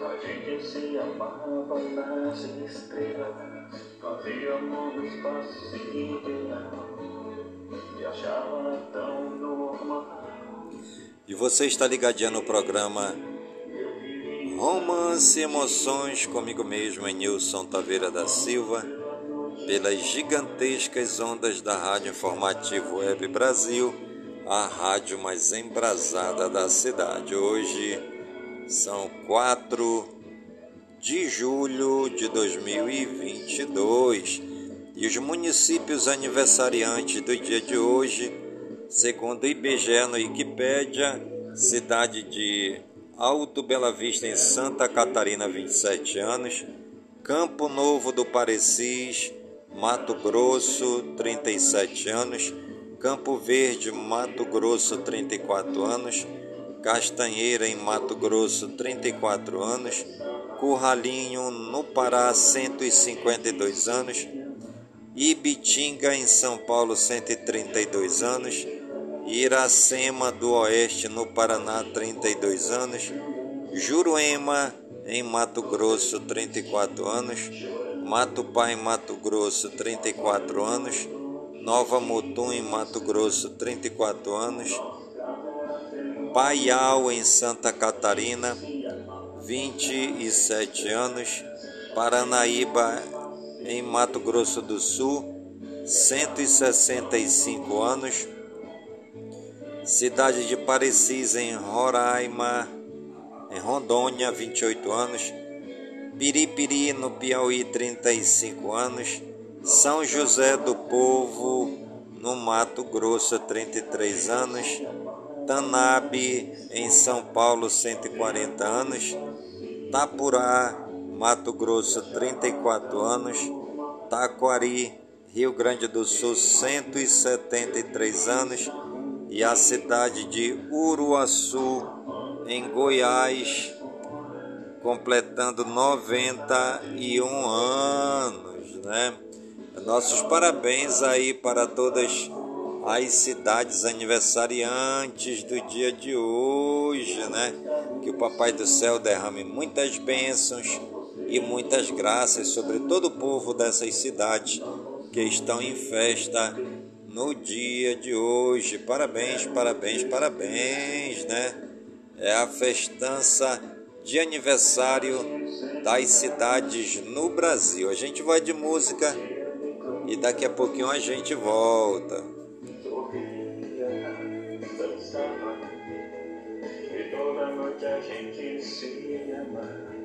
A gente se amava nas estrelas, fazia amor no espaço ideal e achava tão normal. E você está ligadinho no programa Romance e Emoções comigo mesmo, em Nilson Taveira da Silva, pelas gigantescas ondas da Rádio Informativo Web Brasil a rádio mais embrasada da cidade. Hoje são 4 de julho de 2022 e os municípios aniversariantes do dia de hoje, segundo o IBGE no Wikipédia, cidade de Alto Bela Vista em Santa Catarina, 27 anos, Campo Novo do Parecis, Mato Grosso, 37 anos, Campo Verde, Mato Grosso, 34 anos, Castanheira, em Mato Grosso, 34 anos, Curralinho, no Pará, 152 anos, Ibitinga, em São Paulo, 132 anos, Iracema do Oeste, no Paraná, 32 anos, Juruema, em Mato Grosso, 34 anos, Matupá, em Mato Grosso, 34 anos, Nova Mutum, em Mato Grosso, 34 anos, Paial, em Santa Catarina, 27 anos, Paranaíba, em Mato Grosso do Sul, 165 anos, Cidade de Parecis, em Roraima, em Rondônia, 28 anos, Piripiri, no Piauí, 35 anos, São José do Povo, no Mato Grosso, 33 anos, Tanabe, em São Paulo, 140 anos, Tapurá, Mato Grosso, 34 anos, Taquari, Rio Grande do Sul, 173 anos, e a cidade de Uruaçu, em Goiás, completando 91 anos, né? Nossos parabéns aí para todas as cidades aniversariantes do dia de hoje, né? Que o Papai do Céu derrame muitas bênçãos e muitas graças sobre todo o povo dessas cidades que estão em festa no dia de hoje. Parabéns, parabéns, parabéns, né? É a festança de aniversário das cidades no Brasil. A gente vai de música e daqui a pouquinho a gente volta. Toda noite a gente se ama.